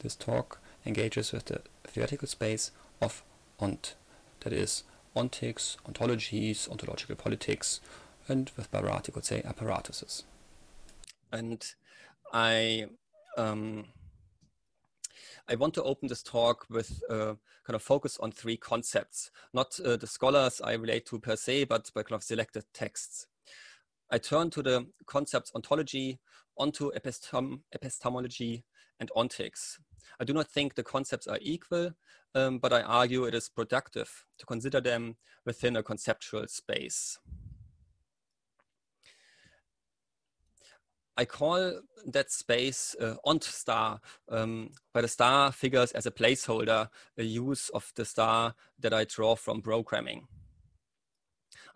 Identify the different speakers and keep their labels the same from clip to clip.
Speaker 1: this talk engages with the theoretical space of ont, that is, ontics, ontologies, ontological politics, and with Barad, you could say apparatuses.
Speaker 2: And I um, I want to open this talk with uh, kind of focus on three concepts, not uh, the scholars I relate to per se, but by kind of selected texts. I turn to the concepts ontology, onto epistem epistemology, and ontics. I do not think the concepts are equal, um, but I argue it is productive to consider them within a conceptual space. I call that space uh, ont star, um, where the star figures as a placeholder, a use of the star that I draw from programming.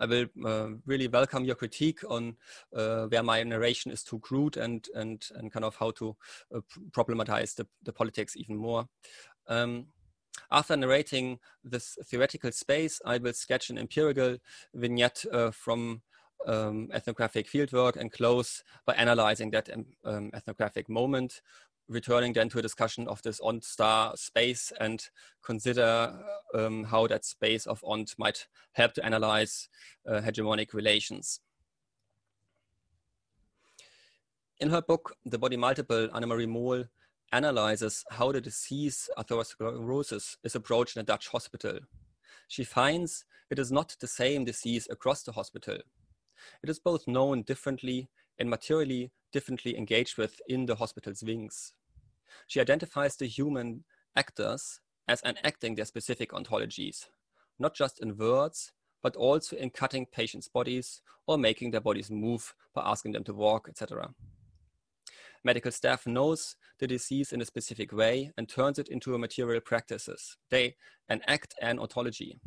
Speaker 2: I will uh, really welcome your critique on uh, where my narration is too crude and and and kind of how to uh, problematize the, the politics even more. Um, after narrating this theoretical space, I will sketch an empirical vignette uh, from um, ethnographic fieldwork and close by analyzing that um, ethnographic moment, returning then to a discussion of this ONT star space and consider um, how that space of ONT might help to analyze uh, hegemonic relations. In her book, The Body Multiple, Annemarie Mol analyzes how the disease atherosclerosis is approached in a Dutch hospital. She finds it is not the same disease across the hospital. It is both known differently and materially differently engaged with in the hospital's wings. She identifies the human actors as enacting their specific ontologies, not just in words, but also in cutting patients' bodies or making their bodies move by asking them to walk, etc. Medical staff knows the disease in a specific way and turns it into material practices. They enact an ontology.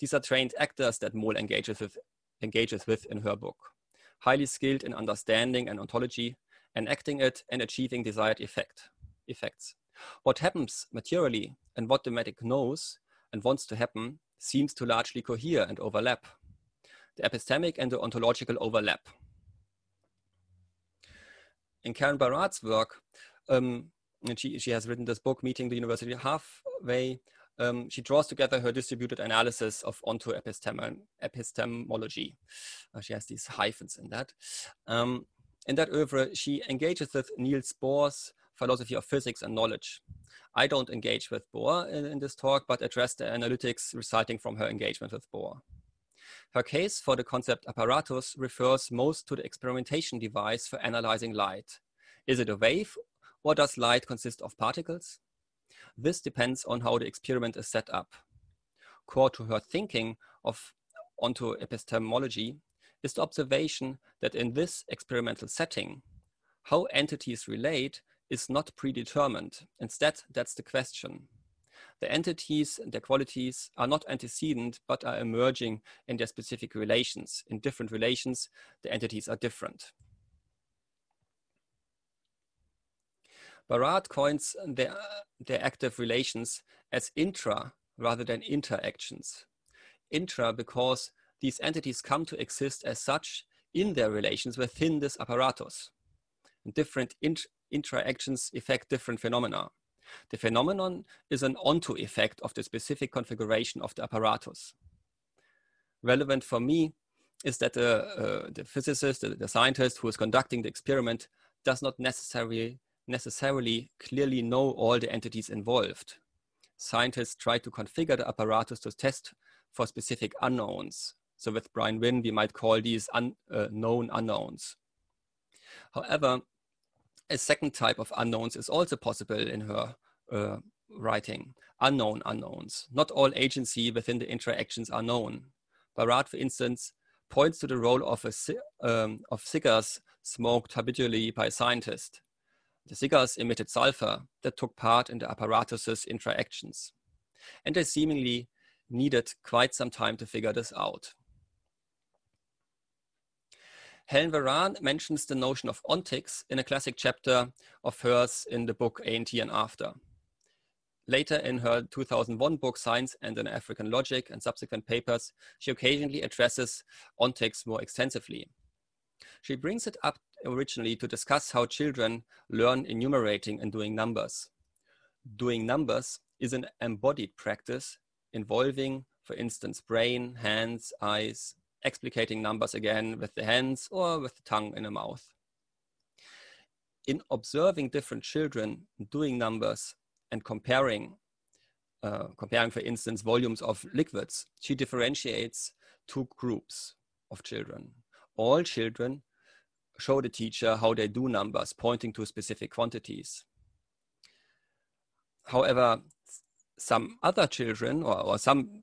Speaker 2: These are trained actors that Mol engages with engages with in her book. Highly skilled in understanding an ontology, enacting it, and achieving desired effect, effects. What happens materially and what the medic knows and wants to happen seems to largely cohere and overlap. The epistemic and the ontological overlap. In Karen Barad's work, um, she, she has written this book, Meeting the Universe Halfway, um, she draws together her distributed analysis of onto epistem epistemology. Uh, she has these hyphens in that. Um, in that oeuvre, she engages with Niels Bohr's philosophy of physics and knowledge. I don't engage with Bohr in, in this talk, but address the analytics resulting from her engagement with Bohr. Her case for the concept apparatus refers most to the experimentation device for analyzing light. Is it a wave or does light consist of particles? This depends on how the experiment is set up. Core to her thinking of onto epistemology is the observation that in this experimental setting, how entities relate is not predetermined. Instead, that's the question. The entities and their qualities are not antecedent, but are emerging in their specific relations. In different relations, the entities are different. Barad coins their, their active relations as intra rather than interactions. Intra because these entities come to exist as such in their relations within this apparatus. And different int interactions affect different phenomena. The phenomenon is an onto effect of the specific configuration of the apparatus. Relevant for me is that the, uh, the physicist, the, the scientist who is conducting the experiment does not necessarily necessarily clearly know all the entities involved. Scientists try to configure the apparatus to test for specific unknowns. So with Brian Wynne, we might call these un, uh, known unknowns. However, a second type of unknowns is also possible in her uh, writing, unknown unknowns. Not all agency within the interactions are known. Barad, for instance, points to the role of, a, um, of cigars smoked habitually by scientists. The cigars emitted sulfur that took part in the apparatus's interactions. And they seemingly needed quite some time to figure this out. Helen Verran mentions the notion of ontics in a classic chapter of hers in the book ANT and After. Later in her 2001 book Science and an African Logic and subsequent papers, she occasionally addresses ontics more extensively. She brings it up originally to discuss how children learn enumerating and doing numbers. doing numbers is an embodied practice involving, for instance, brain, hands, eyes, explicating numbers again with the hands or with the tongue in the mouth. In observing different children doing numbers and comparing, uh, comparing, for instance, volumes of liquids, she differentiates two groups of children. All children show the teacher how they do numbers, pointing to specific quantities. However, some other children or, or some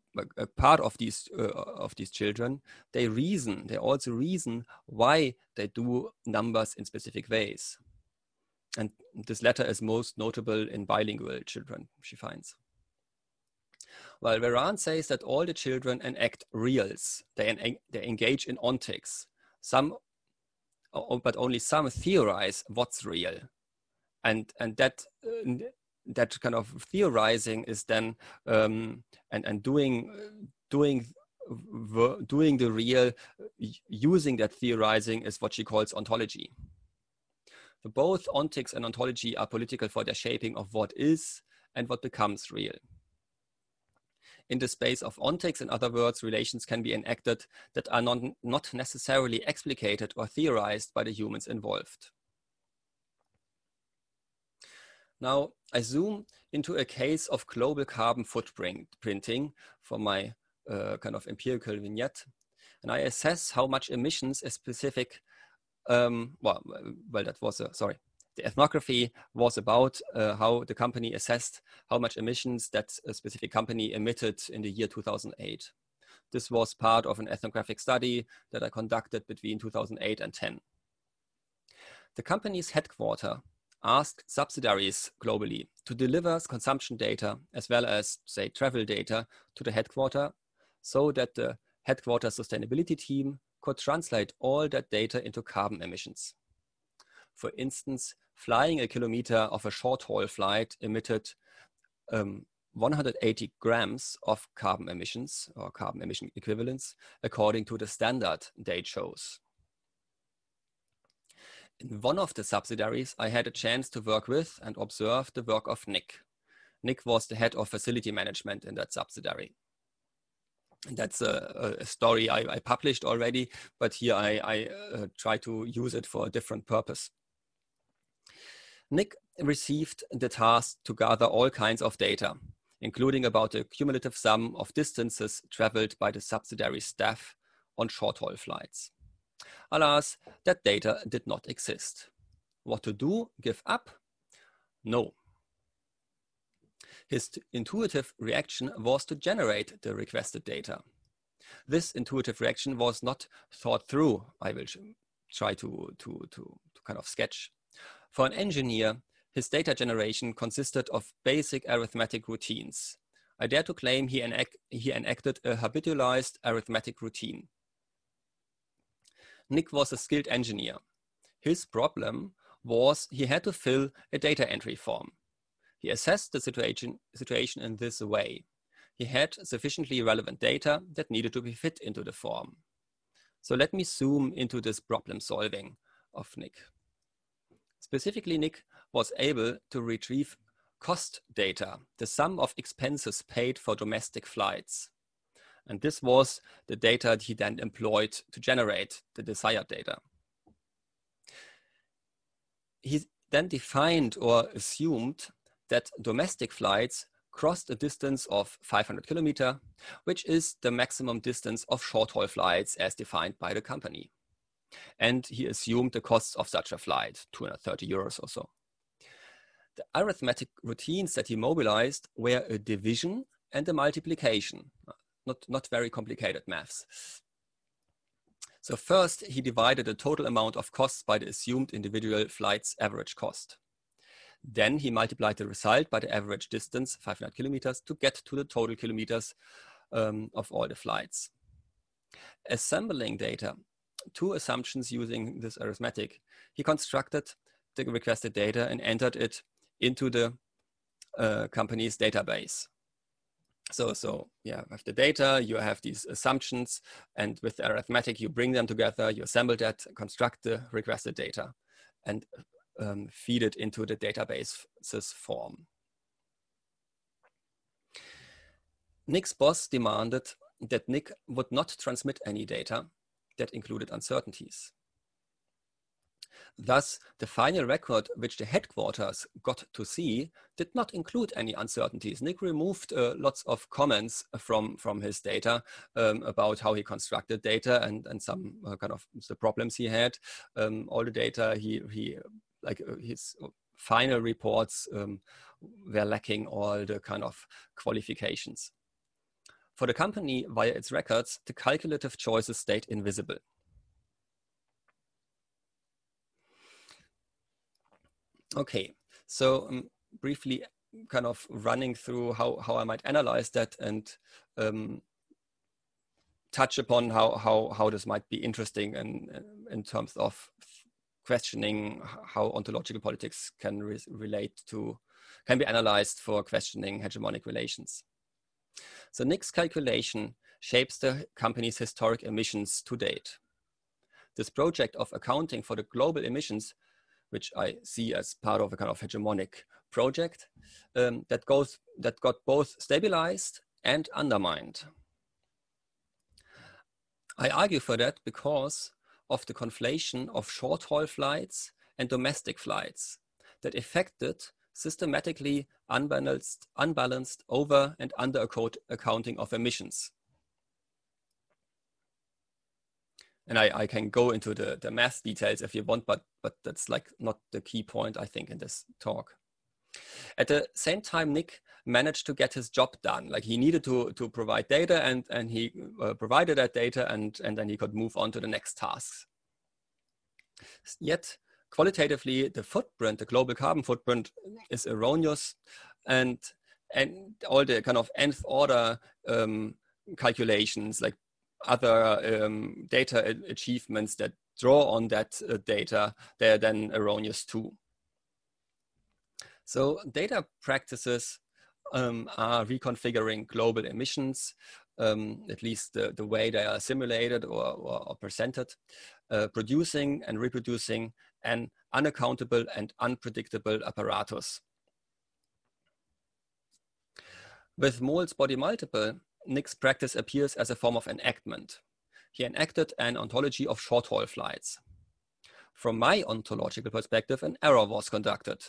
Speaker 2: part of these uh, of these children they reason they also reason why they do numbers in specific ways. And this latter is most notable in bilingual children she finds. While Verran says that all the children enact reals they, they engage in ontics some but only some theorize what's real and and that uh, that kind of theorizing is then um, and and doing doing doing the real using that theorizing is what she calls ontology. So both ontics and ontology are political for their shaping of what is and what becomes real. In the space of ontics, in other words, relations can be enacted that are not, not necessarily explicated or theorized by the humans involved. Now, I zoom into a case of global carbon footprint printing for my uh, kind of empirical vignette, and I assess how much emissions a specific, um, well, well, that was a, sorry, the ethnography was about uh, how the company assessed how much emissions that a specific company emitted in the year 2008. This was part of an ethnographic study that I conducted between 2008 and 10. The company's headquarters asked subsidiaries globally to deliver consumption data as well as, say, travel data to the headquarter so that the headquarter sustainability team could translate all that data into carbon emissions. For instance, flying a kilometer of a short haul flight emitted um, 180 grams of carbon emissions or carbon emission equivalents according to the standard date shows in one of the subsidiaries, I had a chance to work with and observe the work of Nick. Nick was the head of facility management in that subsidiary. And that's a, a story I, I, published already, but here I, I uh, try to use it for a different purpose. Nick received the task to gather all kinds of data, including about the cumulative sum of distances traveled by the subsidiary staff on short haul flights. Alas, that data did not exist. What to do? Give up? No. His intuitive reaction was to generate the requested data. This intuitive reaction was not thought through, I will try to, to, to, to kind of sketch. For an engineer, his data generation consisted of basic arithmetic routines. I dare to claim he, enact, he enacted a habitualized arithmetic routine. Nick was a skilled engineer. His problem was he had to fill a data entry form. He assessed the situation, situation in this way. He had sufficiently relevant data that needed to be fit into the form. So let me zoom into this problem solving of Nick. Specifically, Nick was able to retrieve cost data, the sum of expenses paid for domestic flights. And this was the data he then employed to generate the desired data. He then defined or assumed that domestic flights crossed a distance of 500 kilometer, which is the maximum distance of short-haul flights as defined by the company. And he assumed the costs of such a flight, 230 euros or so. The arithmetic routines that he mobilized were a division and a multiplication not, not very complicated maths. So first, he divided the total amount of costs by the assumed individual flight's average cost. Then he multiplied the result by the average distance, 500 kilometers, to get to the total kilometers um, of all the flights. Assembling data, two assumptions using this arithmetic, he constructed the requested data and entered it into the uh, company's database. So, so yeah, with the data, you have these assumptions, and with the arithmetic, you bring them together, you assemble that, construct the requested data, and um, feed it into the database's form. Nick's boss demanded that Nick would not transmit any data that included uncertainties. Thus, the final record which the headquarters got to see did not include any uncertainties. Nick removed uh, lots of comments from, from his data um, about how he constructed data and, and some uh, kind of the problems he had. Um, all the data he, he like uh, his final reports um, were lacking all the kind of qualifications. For the company, via its records, the calculative choices stayed invisible. Okay, so um, briefly kind of running through how, how I might analyze that and um, touch upon how, how, how this might be interesting and in terms of questioning how ontological politics can re relate to, can be analyzed for questioning hegemonic relations. So Nick's calculation shapes the company's historic emissions to date. This project of accounting for the global emissions, which I see as part of a kind of hegemonic project, um, that goes that got both stabilized and undermined. I argue for that because of the conflation of short-haul flights and domestic flights that affected systematically unbalanced, unbalanced over and under accounting of emissions. And I, I can go into the, the math details if you want, but, but that's like not the key point, I think, in this talk. At the same time, Nick managed to get his job done. Like he needed to, to provide data and, and he uh, provided that data and, and then he could move on to the next tasks. Yet qualitatively, the footprint, the global carbon footprint is erroneous and, and all the kind of nth order um, calculations, like other um, data achievements that draw on that uh, data, they're then erroneous too. So data practices um, are reconfiguring global emissions, um, at least the, the way they are simulated or, or, or presented, uh, producing and reproducing an unaccountable and unpredictable apparatus. With Mol's body multiple, Nick's practice appears as a form of enactment. He enacted an ontology of short-haul flights. From my ontological perspective, an error was conducted.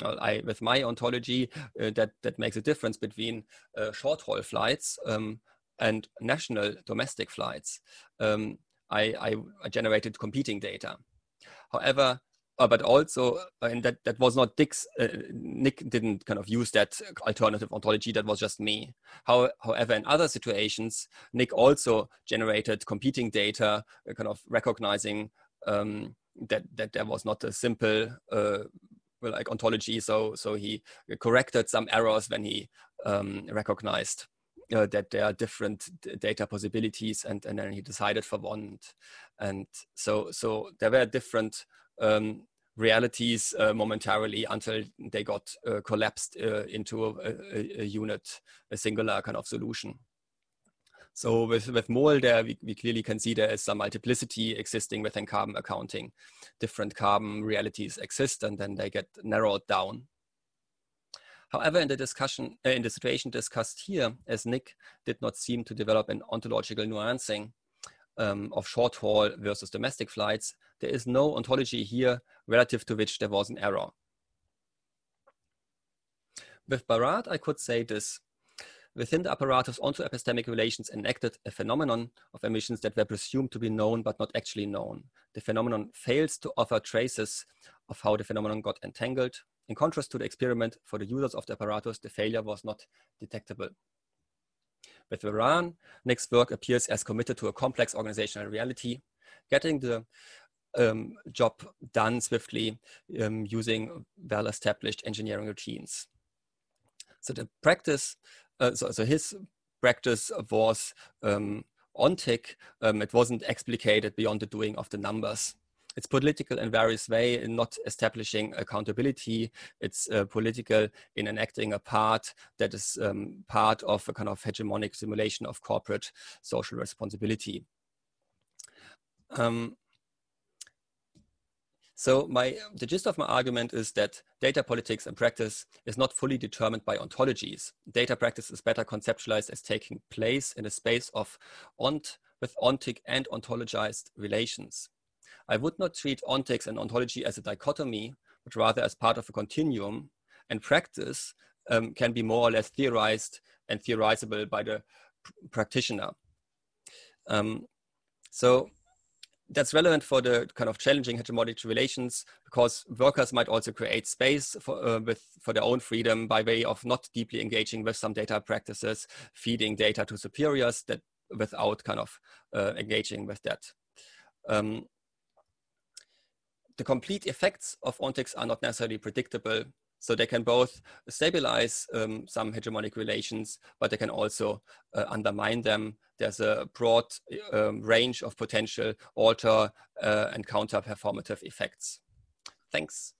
Speaker 2: Well, I, with my ontology, uh, that, that makes a difference between uh, short-haul flights um, and national domestic flights. Um, I, I generated competing data. However, uh, but also, uh, and that, that was not Dick's, uh, Nick didn't kind of use that alternative ontology, that was just me. How, however, in other situations, Nick also generated competing data, uh, kind of recognizing um, that, that there was not a simple uh, like ontology. So, so he corrected some errors when he um, recognized uh, that there are different data possibilities and, and then he decided for one. And so so there were different um, realities uh, momentarily until they got uh, collapsed uh, into a, a, a, unit a singular kind of solution. So with with Mol there we, we clearly can see there is some multiplicity existing within carbon accounting. Different carbon realities exist and then they get narrowed down However, in the discussion, uh, in the situation discussed here, as Nick did not seem to develop an ontological nuancing um, of short haul versus domestic flights, there is no ontology here relative to which there was an error. With Barad, I could say this. Within the apparatus, onto epistemic relations enacted a phenomenon of emissions that were presumed to be known but not actually known. The phenomenon fails to offer traces of how the phenomenon got entangled, in contrast to the experiment, for the users of the apparatus, the failure was not detectable. With Verran, Nick's work appears as committed to a complex organizational reality, getting the um, job done swiftly um, using well-established engineering routines. So the practice, uh, so, so, his practice was um, on tick. Um, it wasn't explicated beyond the doing of the numbers it's political in various ways in not establishing accountability. It's uh, political in enacting a part that is um, part of a kind of hegemonic simulation of corporate social responsibility. Um, So my the gist of my argument is that data politics and practice is not fully determined by ontologies. Data practice is better conceptualized as taking place in a space of ont with ontic and ontologized relations. I would not treat ontics and ontology as a dichotomy, but rather as part of a continuum, and practice um, can be more or less theorized and theorizable by the pr practitioner. Um, so that's relevant for the kind of challenging hegemonic relations because workers might also create space for, uh, with, for their own freedom by way of not deeply engaging with some data practices, feeding data to superiors that without kind of uh, engaging with that. Um, the complete effects of ontics are not necessarily predictable so they can both stabilize um, some hegemonic relations, but they can also uh, undermine them. There's a broad um, range of potential alter uh, and counter performative effects. Thanks.